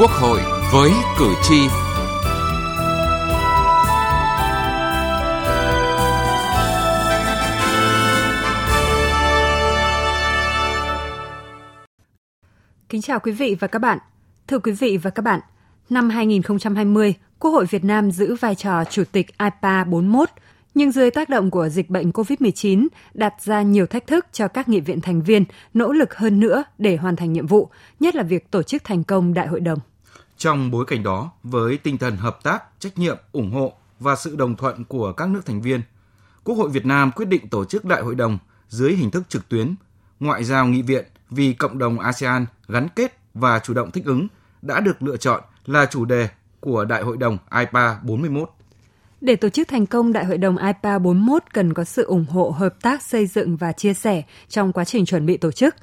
Quốc hội với cử tri. Kính chào quý vị và các bạn. Thưa quý vị và các bạn, năm 2020, Quốc hội Việt Nam giữ vai trò chủ tịch IPA 41 – nhưng dưới tác động của dịch bệnh COVID-19 đặt ra nhiều thách thức cho các nghị viện thành viên nỗ lực hơn nữa để hoàn thành nhiệm vụ, nhất là việc tổ chức thành công đại hội đồng. Trong bối cảnh đó, với tinh thần hợp tác, trách nhiệm, ủng hộ và sự đồng thuận của các nước thành viên, Quốc hội Việt Nam quyết định tổ chức đại hội đồng dưới hình thức trực tuyến, ngoại giao nghị viện vì cộng đồng ASEAN gắn kết và chủ động thích ứng đã được lựa chọn là chủ đề của Đại hội đồng IPA 41. Để tổ chức thành công, Đại hội đồng IPA 41 cần có sự ủng hộ, hợp tác, xây dựng và chia sẻ trong quá trình chuẩn bị tổ chức.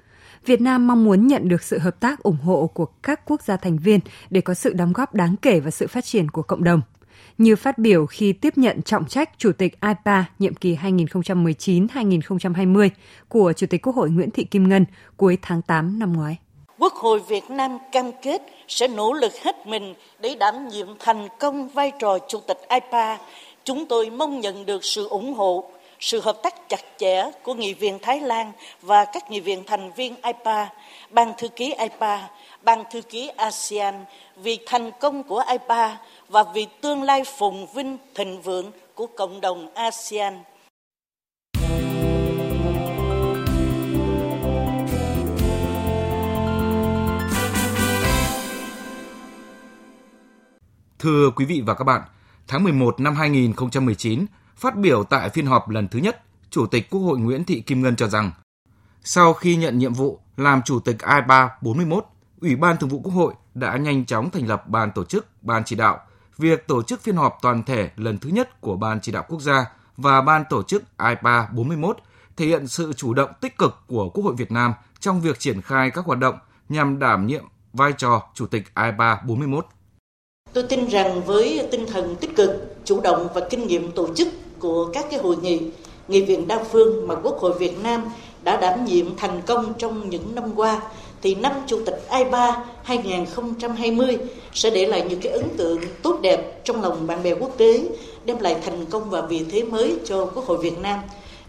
Việt Nam mong muốn nhận được sự hợp tác, ủng hộ của các quốc gia thành viên để có sự đóng góp đáng kể vào sự phát triển của cộng đồng. Như phát biểu khi tiếp nhận trọng trách Chủ tịch IPA nhiệm kỳ 2019-2020 của Chủ tịch Quốc hội Nguyễn Thị Kim Ngân cuối tháng 8 năm ngoái. Quốc hội Việt Nam cam kết sẽ nỗ lực hết mình để đảm nhiệm thành công vai trò Chủ tịch IPA. Chúng tôi mong nhận được sự ủng hộ, sự hợp tác chặt chẽ của nghị viện Thái Lan và các nghị viện thành viên IPA, Ban thư ký IPA, Ban thư ký ASEAN vì thành công của IPA và vì tương lai phồn vinh thịnh vượng của cộng đồng ASEAN. Thưa quý vị và các bạn, tháng 11 năm 2019, phát biểu tại phiên họp lần thứ nhất, Chủ tịch Quốc hội Nguyễn Thị Kim Ngân cho rằng, sau khi nhận nhiệm vụ làm Chủ tịch I3 41, Ủy ban Thường vụ Quốc hội đã nhanh chóng thành lập ban tổ chức, ban chỉ đạo. Việc tổ chức phiên họp toàn thể lần thứ nhất của Ban chỉ đạo quốc gia và Ban tổ chức IPA 41 thể hiện sự chủ động tích cực của Quốc hội Việt Nam trong việc triển khai các hoạt động nhằm đảm nhiệm vai trò Chủ tịch IPA 41. Tôi tin rằng với tinh thần tích cực, chủ động và kinh nghiệm tổ chức của các cái hội nghị, nghị viện đa phương mà Quốc hội Việt Nam đã đảm nhiệm thành công trong những năm qua thì năm Chủ tịch IPA 2020 sẽ để lại những cái ấn tượng tốt đẹp trong lòng bạn bè quốc tế, đem lại thành công và vị thế mới cho Quốc hội Việt Nam,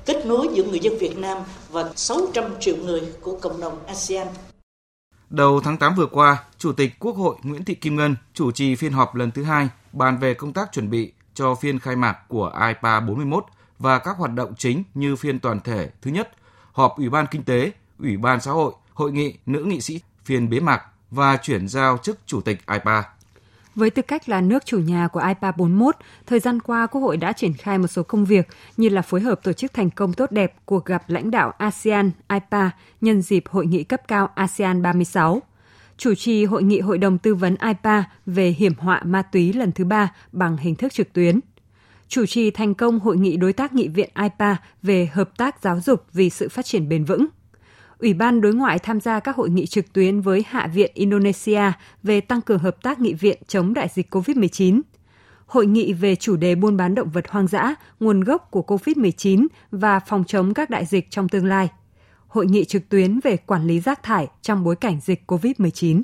kết nối giữa người dân Việt Nam và 600 triệu người của cộng đồng ASEAN. Đầu tháng 8 vừa qua, Chủ tịch Quốc hội Nguyễn Thị Kim Ngân chủ trì phiên họp lần thứ hai bàn về công tác chuẩn bị cho phiên khai mạc của IPA 41 và các hoạt động chính như phiên toàn thể thứ nhất, họp Ủy ban Kinh tế, Ủy ban Xã hội, Hội nghị Nữ nghị sĩ, phiên bế mạc và chuyển giao chức Chủ tịch IPA. Với tư cách là nước chủ nhà của IPA 41, thời gian qua Quốc hội đã triển khai một số công việc như là phối hợp tổ chức thành công tốt đẹp cuộc gặp lãnh đạo ASEAN IPA nhân dịp hội nghị cấp cao ASEAN 36, chủ trì hội nghị Hội đồng tư vấn IPA về hiểm họa ma túy lần thứ ba bằng hình thức trực tuyến, chủ trì thành công hội nghị đối tác nghị viện IPA về hợp tác giáo dục vì sự phát triển bền vững – Ủy ban đối ngoại tham gia các hội nghị trực tuyến với Hạ viện Indonesia về tăng cường hợp tác nghị viện chống đại dịch COVID-19, hội nghị về chủ đề buôn bán động vật hoang dã, nguồn gốc của COVID-19 và phòng chống các đại dịch trong tương lai, hội nghị trực tuyến về quản lý rác thải trong bối cảnh dịch COVID-19.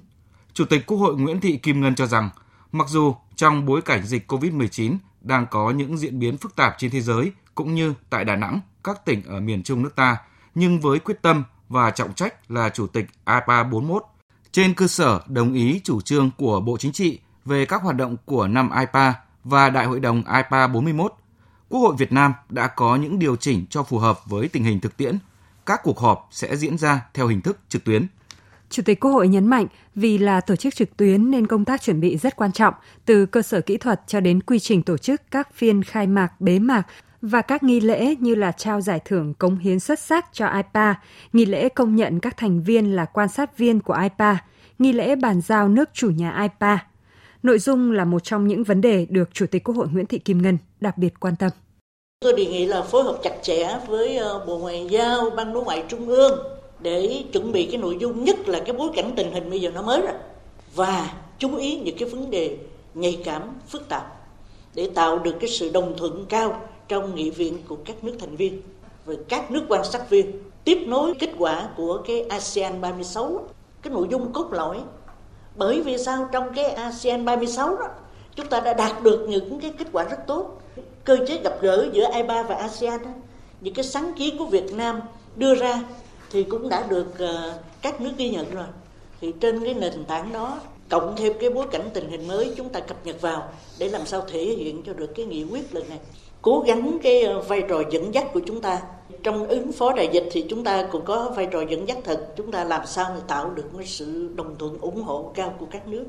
Chủ tịch Quốc hội Nguyễn Thị Kim Ngân cho rằng, mặc dù trong bối cảnh dịch COVID-19 đang có những diễn biến phức tạp trên thế giới cũng như tại Đà Nẵng, các tỉnh ở miền Trung nước ta, nhưng với quyết tâm và trọng trách là Chủ tịch APA 41. Trên cơ sở đồng ý chủ trương của Bộ Chính trị về các hoạt động của năm IPA và Đại hội đồng IPA 41, Quốc hội Việt Nam đã có những điều chỉnh cho phù hợp với tình hình thực tiễn. Các cuộc họp sẽ diễn ra theo hình thức trực tuyến. Chủ tịch Quốc hội nhấn mạnh vì là tổ chức trực tuyến nên công tác chuẩn bị rất quan trọng, từ cơ sở kỹ thuật cho đến quy trình tổ chức các phiên khai mạc, bế mạc và các nghi lễ như là trao giải thưởng cống hiến xuất sắc cho IPA, nghi lễ công nhận các thành viên là quan sát viên của IPA, nghi lễ bàn giao nước chủ nhà IPA. Nội dung là một trong những vấn đề được Chủ tịch Quốc hội Nguyễn Thị Kim Ngân đặc biệt quan tâm. Tôi đề nghị là phối hợp chặt chẽ với ờ, Bộ Ngoại giao, Ban đối ngoại Trung ương để chuẩn bị cái nội dung nhất là cái bối cảnh tình hình bây giờ nó mới rồi và chú ý những cái vấn đề nhạy cảm, phức tạp để tạo được cái sự đồng thuận cao trong nghị viện của các nước thành viên và các nước quan sát viên tiếp nối kết quả của cái ASEAN 36 cái nội dung cốt lõi Bởi vì sao trong cái ASEAN 36 đó chúng ta đã đạt được những cái kết quả rất tốt. Cơ chế gặp gỡ giữa IPA và ASEAN đó, những cái sáng kiến của Việt Nam đưa ra thì cũng đã được ờ, các nước ghi nhận rồi. Thì trên cái nền tảng đó cộng thêm cái bối cảnh tình hình mới chúng ta cập nhật vào để làm sao thể hiện cho được cái nghị quyết lần này cố gắng cái ờ, vai trò dẫn dắt của chúng ta. Trong ứng phó đại dịch thì chúng ta cũng có vai trò dẫn dắt thật. Chúng ta làm sao để tạo được một sự đồng thuận ủng hộ cao của các nước.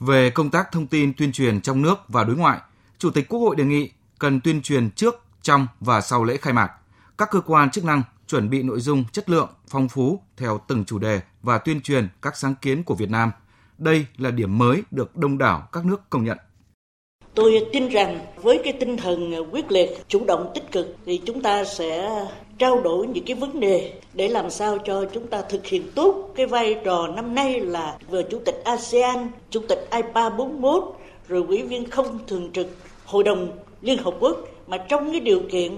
Về công tác thông tin tuyên truyền trong nước và đối ngoại, chủ tịch quốc hội đề nghị cần tuyên truyền trước, trong và sau lễ khai mạc. Các cơ quan chức năng chuẩn bị nội dung, chất lượng, phong phú theo từng chủ đề và tuyên truyền các sáng kiến của Việt Nam. Đây là điểm mới được đông đảo các nước công nhận. Tôi tin rằng với cái tinh thần quyết liệt, chủ động tích cực thì chúng ta sẽ trao đổi những cái vấn đề để làm sao cho chúng ta thực hiện tốt cái vai trò năm nay là vừa chủ tịch ASEAN, chủ tịch IPA 41, rồi ủy viên không thường trực Hội đồng Liên Hợp Quốc mà trong cái điều kiện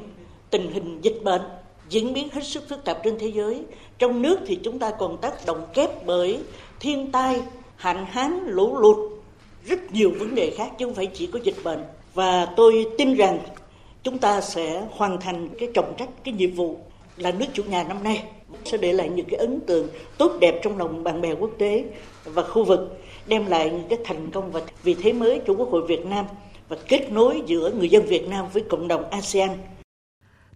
tình hình dịch bệnh diễn biến hết sức phức tạp trên thế giới. Trong nước thì chúng ta còn tác động kép bởi thiên tai, hạn hán, lũ lụt, rất nhiều vấn đề khác chứ không phải chỉ có dịch bệnh. Và tôi tin rằng chúng ta sẽ hoàn thành cái trọng trách, cái nhiệm vụ là nước chủ nhà năm nay sẽ để lại những cái ấn tượng tốt đẹp trong lòng bạn bè quốc tế và khu vực, đem lại những cái thành công và vị thế mới của Quốc hội Việt Nam và kết nối giữa người dân Việt Nam với cộng đồng ASEAN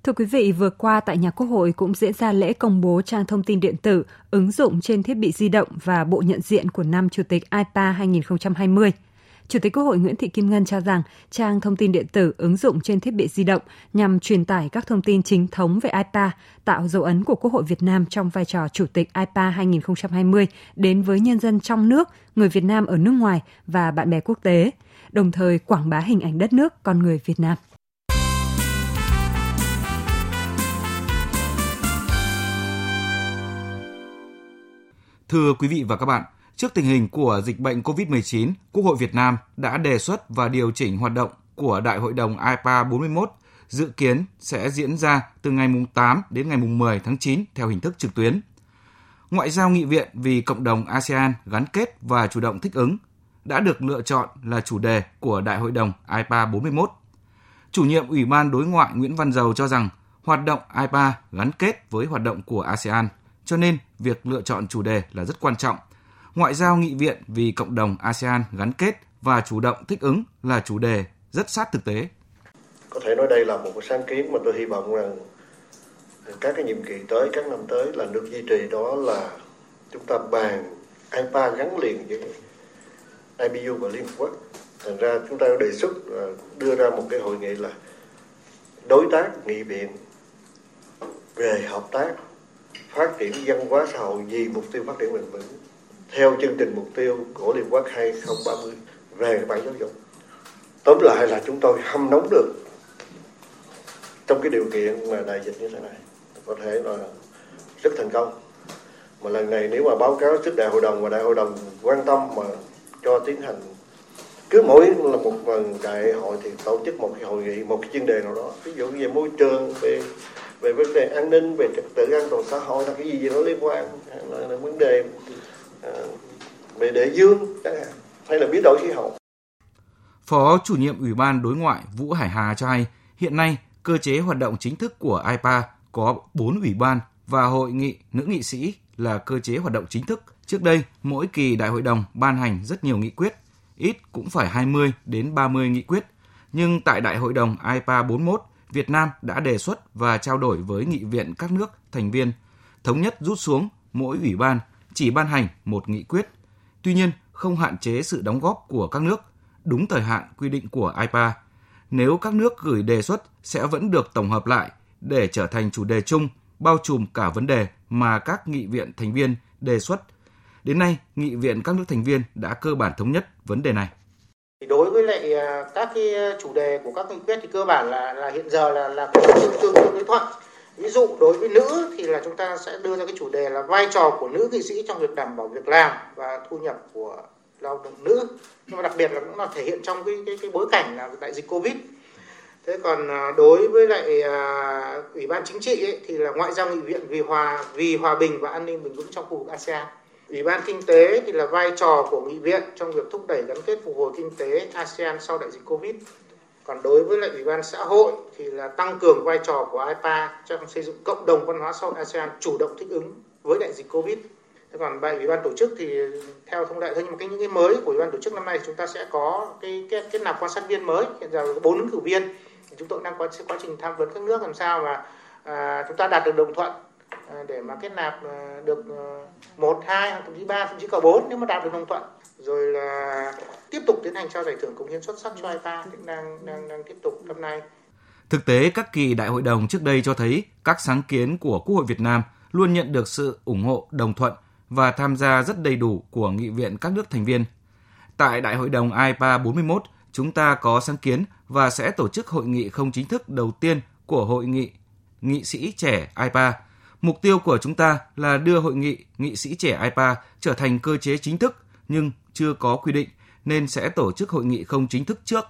Thưa quý vị, vừa qua tại nhà Quốc hội cũng diễn ra lễ công bố trang thông tin điện tử, ứng dụng trên thiết bị di động và bộ nhận diện của năm Chủ tịch IPA 2020. Chủ tịch Quốc hội Nguyễn Thị Kim Ngân cho rằng trang thông tin điện tử ứng dụng trên thiết bị di động nhằm truyền tải các thông tin chính thống về IPA, tạo dấu ấn của Quốc hội Việt Nam trong vai trò Chủ tịch IPA 2020 đến với nhân dân trong nước, người Việt Nam ở nước ngoài và bạn bè quốc tế, đồng thời quảng bá hình ảnh đất nước, con người Việt Nam. Thưa quý vị và các bạn, trước tình hình của dịch bệnh COVID-19, Quốc hội Việt Nam đã đề xuất và điều chỉnh hoạt động của Đại hội đồng IPA 41 dự kiến sẽ diễn ra từ ngày 8 đến ngày 10 tháng 9 theo hình thức trực tuyến. Ngoại giao nghị viện vì cộng đồng ASEAN gắn kết và chủ động thích ứng đã được lựa chọn là chủ đề của Đại hội đồng IPA 41. Chủ nhiệm Ủy ban Đối ngoại Nguyễn Văn Dầu cho rằng hoạt động IPA gắn kết với hoạt động của ASEAN – cho nên, việc lựa chọn chủ đề là rất quan trọng. Ngoại giao nghị viện vì cộng đồng ASEAN gắn kết và chủ động thích ứng là chủ đề rất sát thực tế. Có thể nói đây là một sáng kiến mà tôi hy vọng rằng các cái nhiệm kỳ tới, các năm tới là được duy trì đó là chúng ta bàn IPA gắn liền với IBU và Liên Hợp Quốc. Thành ra chúng ta đề xuất đưa ra một cái hội nghị là đối tác nghị viện về hợp tác phát triển văn hóa xã hội vì mục tiêu phát triển bền vững. Theo chương trình mục tiêu của Liên Quốc 2030 về bản giáo dục. Tóm lại là chúng tôi hâm nóng được trong cái điều kiện mà đại dịch như thế này. Có thể là rất thành công. Mà lần này nếu mà báo cáo trước đại hội đồng và đại hội đồng quan tâm mà cho tiến hành, cứ mỗi là một lần đại hội thì tổ chức một cái hội nghị, một cái chuyên đề nào đó. Ví dụ như về môi trường, về về vấn đề an ninh về trật tự an toàn xã hội là cái gì gì nó liên quan là, là vấn đề à, về đại dương hay là biến đổi khí hậu Phó chủ nhiệm Ủy ban Đối ngoại Vũ Hải Hà cho hay, hiện nay cơ chế hoạt động chính thức của IPA có 4 ủy ban và hội nghị nữ nghị sĩ là cơ chế hoạt động chính thức. Trước đây, mỗi kỳ đại hội đồng ban hành rất nhiều nghị quyết, ít cũng phải 20 đến 30 nghị quyết. Nhưng tại đại hội đồng IPA 41, Việt Nam đã đề xuất và trao đổi với nghị viện các nước thành viên, thống nhất rút xuống mỗi ủy ban chỉ ban hành một nghị quyết. Tuy nhiên, không hạn chế sự đóng góp của các nước đúng thời hạn quy định của IPA. Nếu các nước gửi đề xuất sẽ vẫn được tổng hợp lại để trở thành chủ đề chung bao trùm cả vấn đề mà các nghị viện thành viên đề xuất. Đến nay, nghị viện các nước thành viên đã cơ bản thống nhất vấn đề này. Đối với lại à, các cái à, chủ đề của các nghị quyết thì cơ bản là là hiện giờ là là tương tương tương đối thuận. Ví dụ đối với nữ thì là chúng ta sẽ đưa ra cái chủ đề là vai trò của nữ nghị sĩ trong việc đảm bảo việc làm và thu nhập của lao động nữ. Nhưng mà đặc biệt là cũng là thể hiện trong cái cái, cái bối cảnh là đại dịch Covid. Thế còn à, đối với lại ủy ban chính trị ấy, thì là ngoại giao nghị viện vì hòa vì hòa bình và an ninh bền vững trong khu vực ASEAN Ủy ban Kinh tế thì là vai trò của nghị viện trong việc thúc đẩy gắn kết phục hồi kinh tế ASEAN sau đại dịch Covid. Còn đối với lại Ủy ban xã hội thì là tăng cường vai trò của IPA trong xây dựng cộng đồng văn hóa sau ASEAN chủ động thích ứng với đại dịch Covid. Thế còn bài ủy ban tổ chức thì theo thông lệ thôi nhưng mà cái những cái mới của ủy ban tổ chức năm nay chúng ta sẽ có cái kết, kết nạp quan sát viên mới hiện giờ có bốn ứng cử viên chúng tôi đang có quá trình tham vấn các nước làm sao mà à, chúng ta đạt được đồng thuận Ờ, để mà kết nạp ờ, được ờ, một hai hoặc thậm chí ba thậm chí cả bốn nếu mà đạt được đồng thuận rồi là tiếp tục tiến hành trao giải thưởng công hiến xuất sắc cho IPA cũng đang đang đang tiếp tục năm nay Thực tế, các kỳ đại hội đồng trước đây cho thấy các sáng kiến của Quốc hội Việt Nam luôn nhận được sự ủng hộ, đồng thuận và tham gia rất đầy đủ của nghị viện các nước thành viên. Tại Đại hội đồng IPA 41, chúng ta có sáng kiến và sẽ tổ chức hội nghị không chính thức đầu tiên của hội nghị nghị sĩ trẻ IPA. Mục tiêu của chúng ta là đưa hội nghị nghị sĩ trẻ IPA trở thành cơ chế chính thức nhưng chưa có quy định nên sẽ tổ chức hội nghị không chính thức trước.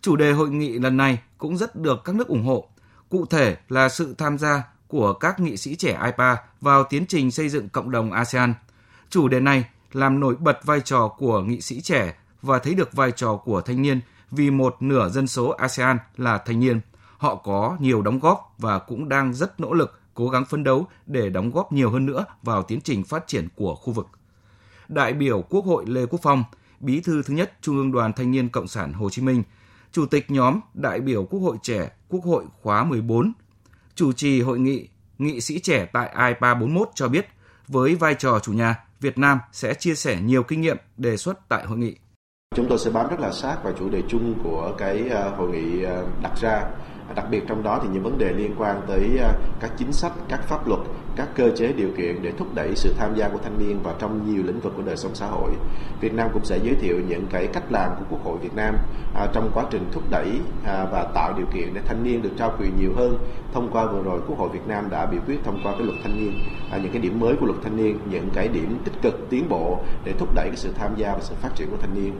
Chủ đề hội nghị lần này cũng rất được các nước ủng hộ. Cụ thể là sự tham gia của các nghị sĩ trẻ IPA vào tiến trình xây dựng cộng đồng ASEAN. Chủ đề này làm nổi bật vai trò của nghị sĩ trẻ và thấy được vai trò của thanh niên vì một nửa dân số ASEAN là thanh niên. Họ có nhiều đóng góp và cũng đang rất nỗ lực cố gắng phấn đấu để đóng góp nhiều hơn nữa vào tiến trình phát triển của khu vực. Đại biểu Quốc hội Lê Quốc Phong, Bí thư thứ nhất Trung ương Đoàn Thanh niên Cộng sản Hồ Chí Minh, Chủ tịch nhóm đại biểu Quốc hội trẻ Quốc hội khóa 14 chủ trì hội nghị nghị sĩ trẻ tại IPA 41 cho biết, với vai trò chủ nhà, Việt Nam sẽ chia sẻ nhiều kinh nghiệm đề xuất tại hội nghị. Chúng tôi sẽ bám rất là sát vào chủ đề chung của cái ờ, hội nghị ờ, đặt ra đặc biệt trong đó thì những vấn đề liên quan tới à, các chính sách, các pháp luật, các cơ chế điều kiện để thúc đẩy sự tham gia của thanh niên vào trong nhiều lĩnh vực của đời sống xã hội. Việt Nam cũng sẽ giới thiệu những cái cách làm của Quốc hội Việt Nam à, trong quá trình thúc đẩy à, và tạo điều kiện để thanh niên được trao quyền nhiều hơn. Thông qua vừa rồi Quốc hội Việt Nam đã biểu quyết thông qua cái luật thanh niên, à, những cái điểm mới của luật thanh niên, những cái điểm tích cực tiến bộ để thúc đẩy cái sự tham gia và sự phát triển của thanh niên.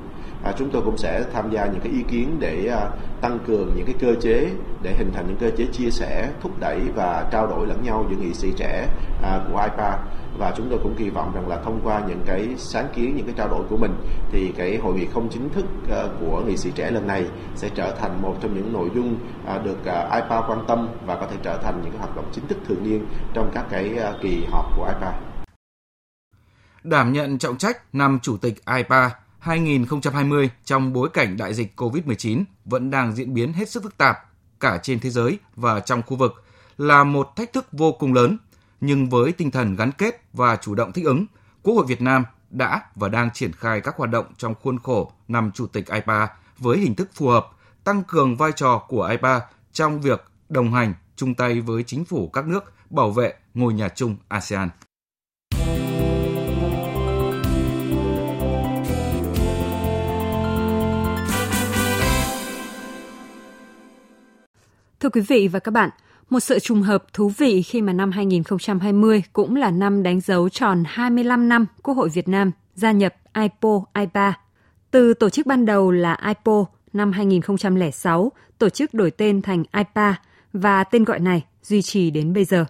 À, chúng tôi cũng sẽ tham gia những cái ý kiến để à, tăng cường những cái cơ chế để hình thành những cơ chế chia sẻ, thúc đẩy và trao đổi lẫn nhau giữa nghị sĩ trẻ à, của IPA và chúng tôi cũng kỳ vọng rằng là thông qua những cái sáng kiến những cái trao đổi của mình thì cái hội nghị không chính thức à, của nghị sĩ trẻ lần này sẽ trở thành một trong những nội dung à, được à, IPA quan tâm và có thể trở thành những cái hoạt động chính thức thường niên trong các cái kỳ họp của IPA. Đảm nhận trọng trách năm chủ tịch IPA 2020 trong bối cảnh đại dịch COVID-19 vẫn đang diễn biến hết sức phức tạp cả trên thế giới và trong khu vực là một thách thức vô cùng lớn nhưng với tinh thần gắn kết và chủ động thích ứng, Quốc hội Việt Nam đã và đang triển khai các hoạt động trong khuôn khổ năm Chủ tịch IPA với hình thức phù hợp, tăng cường vai trò của IPA trong việc đồng hành, chung tay với chính phủ các nước bảo vệ ngôi nhà chung ASEAN. Thưa quý vị và các bạn, một sự trùng hợp thú vị khi mà năm 2020 cũng là năm đánh dấu tròn 25 năm Quốc hội Việt Nam gia nhập IPO IPA. Từ tổ chức ban đầu là IPO năm 2006, tổ chức đổi tên thành IPA và tên gọi này duy trì đến bây giờ.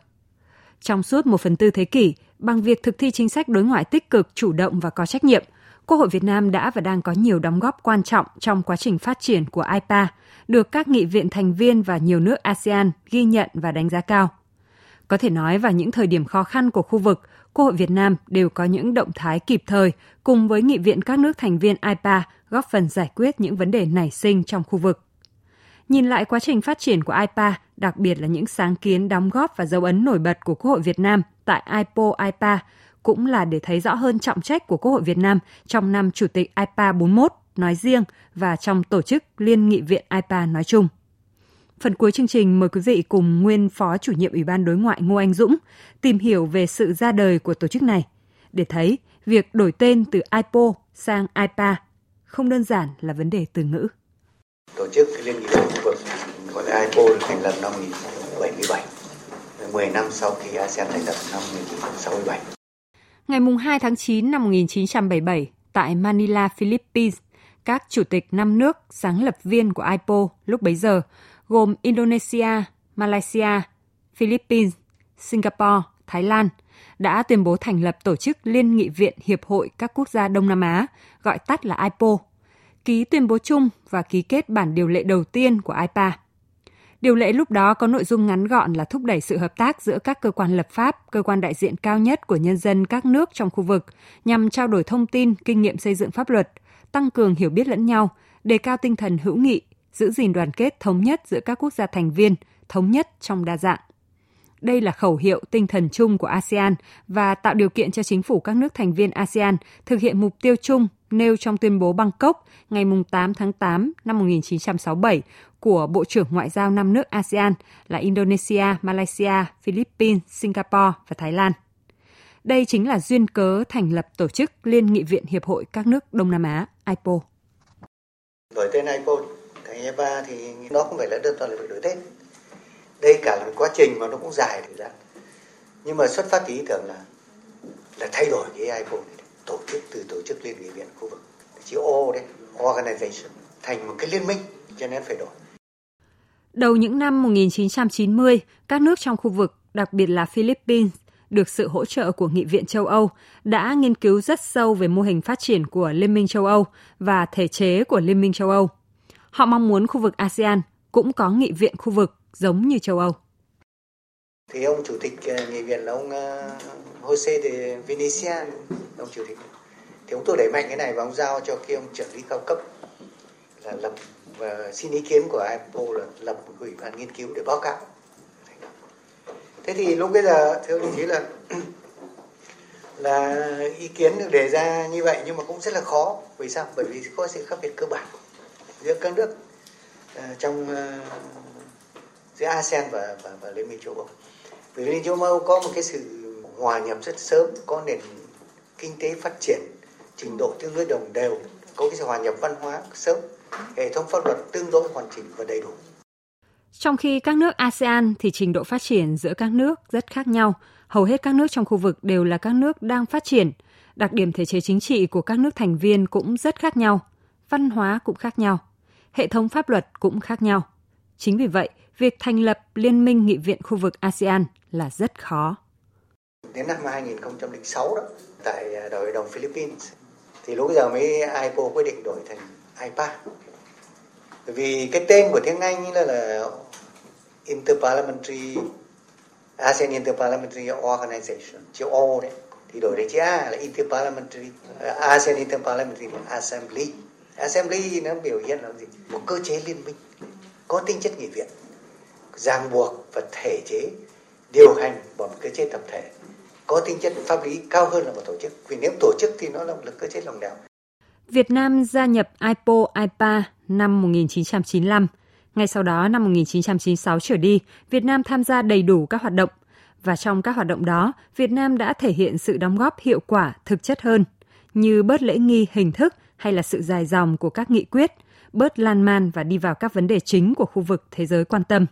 Trong suốt một phần tư thế kỷ, bằng việc thực thi chính sách đối ngoại tích cực, chủ động và có trách nhiệm, Quốc hội Việt Nam đã và đang có nhiều đóng góp quan trọng trong quá trình phát triển của IPA, được các nghị viện thành viên và nhiều nước ASEAN ghi nhận và đánh giá cao. Có thể nói vào những thời điểm khó khăn của khu vực, Quốc hội Việt Nam đều có những động thái kịp thời cùng với nghị viện các nước thành viên IPA góp phần giải quyết những vấn đề nảy sinh trong khu vực. Nhìn lại quá trình phát triển của IPA, đặc biệt là những sáng kiến đóng góp và dấu ấn nổi bật của Quốc hội Việt Nam tại IPO IPA, cũng là để thấy rõ hơn trọng trách của Quốc hội Việt Nam trong năm Chủ tịch IPA 41 nói riêng và trong tổ chức Liên nghị viện IPA nói chung. Phần cuối chương trình mời quý vị cùng nguyên Phó Chủ nhiệm Ủy ban Đối ngoại Ngô Anh Dũng tìm hiểu về sự ra đời của tổ chức này để thấy việc đổi tên từ IPO sang IPA không đơn giản là vấn đề từ ngữ. Tổ chức Liên nghị viện khu vực gọi là IPO được thành lập năm 1977, 10 năm sau khi ASEAN thành lập năm 1967. Ngày 2 tháng 9 năm 1977, tại Manila, Philippines, các chủ tịch năm nước sáng lập viên của IPO lúc bấy giờ gồm Indonesia, Malaysia, Philippines, Singapore, Thái Lan đã tuyên bố thành lập tổ chức Liên nghị viện Hiệp hội các quốc gia Đông Nam Á, gọi tắt là IPO, ký tuyên bố chung và ký kết bản điều lệ đầu tiên của IPA. Điều lệ lúc đó có nội dung ngắn gọn là thúc đẩy sự hợp tác giữa các cơ quan lập pháp, cơ quan đại diện cao nhất của nhân dân các nước trong khu vực nhằm trao đổi thông tin, kinh nghiệm xây dựng pháp luật, tăng cường hiểu biết lẫn nhau, đề cao tinh thần hữu nghị, giữ gìn đoàn kết thống nhất giữa các quốc gia thành viên, thống nhất trong đa dạng. Đây là khẩu hiệu tinh thần chung của ASEAN và tạo điều kiện cho chính phủ các nước thành viên ASEAN thực hiện mục tiêu chung nêu trong tuyên bố Bangkok ngày 8 tháng 8 năm 1967 của Bộ trưởng Ngoại giao năm nước ASEAN là Indonesia, Malaysia, Philippines, Singapore và Thái Lan. Đây chính là duyên cớ thành lập tổ chức Liên nghị viện Hiệp hội các nước Đông Nam Á, IPO. Đổi tên IPO, thành IPA thì nó không phải là đơn thuần là đổi tên. Đây cả là một quá trình mà nó cũng dài thời gian. Nhưng mà xuất phát từ ý tưởng là là thay đổi cái IPO này, tổ chức từ tổ chức Liên nghị viện khu vực, chữ O đấy, organization, thành một cái liên minh, cho nên phải đổi. Đầu những năm 1990, các nước trong khu vực, đặc biệt là Philippines, được sự hỗ trợ của Nghị viện châu Âu, đã nghiên cứu rất sâu về mô hình phát triển của Liên minh châu Âu và thể chế của Liên minh châu Âu. Họ mong muốn khu vực ASEAN cũng có nghị viện khu vực giống như châu Âu. Thì ông chủ tịch ờ, nghị viện là ông ờ, Jose de Venecia, ông chủ tịch. Thì ông tôi đẩy mạnh cái này và ông giao cho cái ông trưởng lý cao cấp là lập và xin ý kiến của IPO là lập một ủy ban nghiên cứu để báo cáo. Thế thì lúc bây giờ thưa đồng chí là là ý kiến được đề ra như vậy nhưng mà cũng rất là khó. Vì sao? Bởi vì có sự khác biệt cơ bản giữa các nước uh, trong uh, giữa ASEAN và, và, và Liên minh châu Âu. Vì Liên minh châu Âu có một cái sự hòa nhập rất sớm, có nền kinh tế phát triển, trình độ tương đối đồng đều, có cái sự hòa nhập văn hóa sớm hệ thống pháp luật tương đối hoàn chỉnh và đầy đủ. Trong khi các nước ASEAN thì trình độ phát triển giữa các nước rất khác nhau, hầu hết các nước trong khu vực đều là các nước đang phát triển, đặc điểm thể chế chính trị của các nước thành viên cũng rất khác nhau, văn hóa cũng khác nhau, hệ thống pháp luật cũng khác nhau. Chính vì vậy, việc thành lập Liên minh Nghị viện khu vực ASEAN là rất khó. Đến năm 2006 đó, tại à, đội đồng Philippines, thì lúc giờ mới IPO quyết định đổi thành IPA vì cái tên của tiếng Anh là, là Interparliamentary ASEAN Interparliamentary Organization chữ O đấy. Thì đổi thành chữ A là Interparliamentary à, ASEAN Interparliamentary Assembly. Assembly nó biểu hiện là gì? Một cơ chế liên minh có tính chất nghị viện ràng buộc và thể chế điều hành bởi một cơ chế tập thể có tính chất pháp lý cao hơn là một tổ chức. Vì nếu tổ chức thì nó là một cơ chế lòng đảo Việt Nam gia nhập IPO IPA năm 1995. Ngay sau đó, năm 1996 trở đi, Việt Nam tham gia đầy đủ các hoạt động. Và trong các hoạt động đó, Việt Nam đã thể hiện sự đóng góp hiệu quả, thực chất hơn, như bớt lễ nghi hình thức hay là sự dài dòng của các nghị quyết, bớt lan man và đi vào các vấn đề chính của khu vực thế giới quan tâm.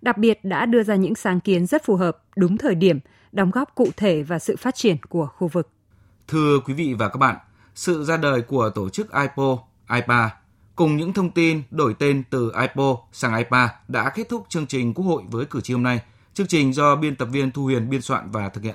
Đặc biệt đã đưa ra những sáng kiến rất phù hợp, đúng thời điểm, đóng góp cụ thể vào sự phát triển của khu vực. Thưa quý vị và các bạn, sự ra đời của tổ chức IPO, IPA cùng những thông tin đổi tên từ IPO sang IPA đã kết thúc chương trình Quốc hội với cử tri hôm nay. Chương trình do biên tập viên Thu Huyền biên soạn và thực hiện.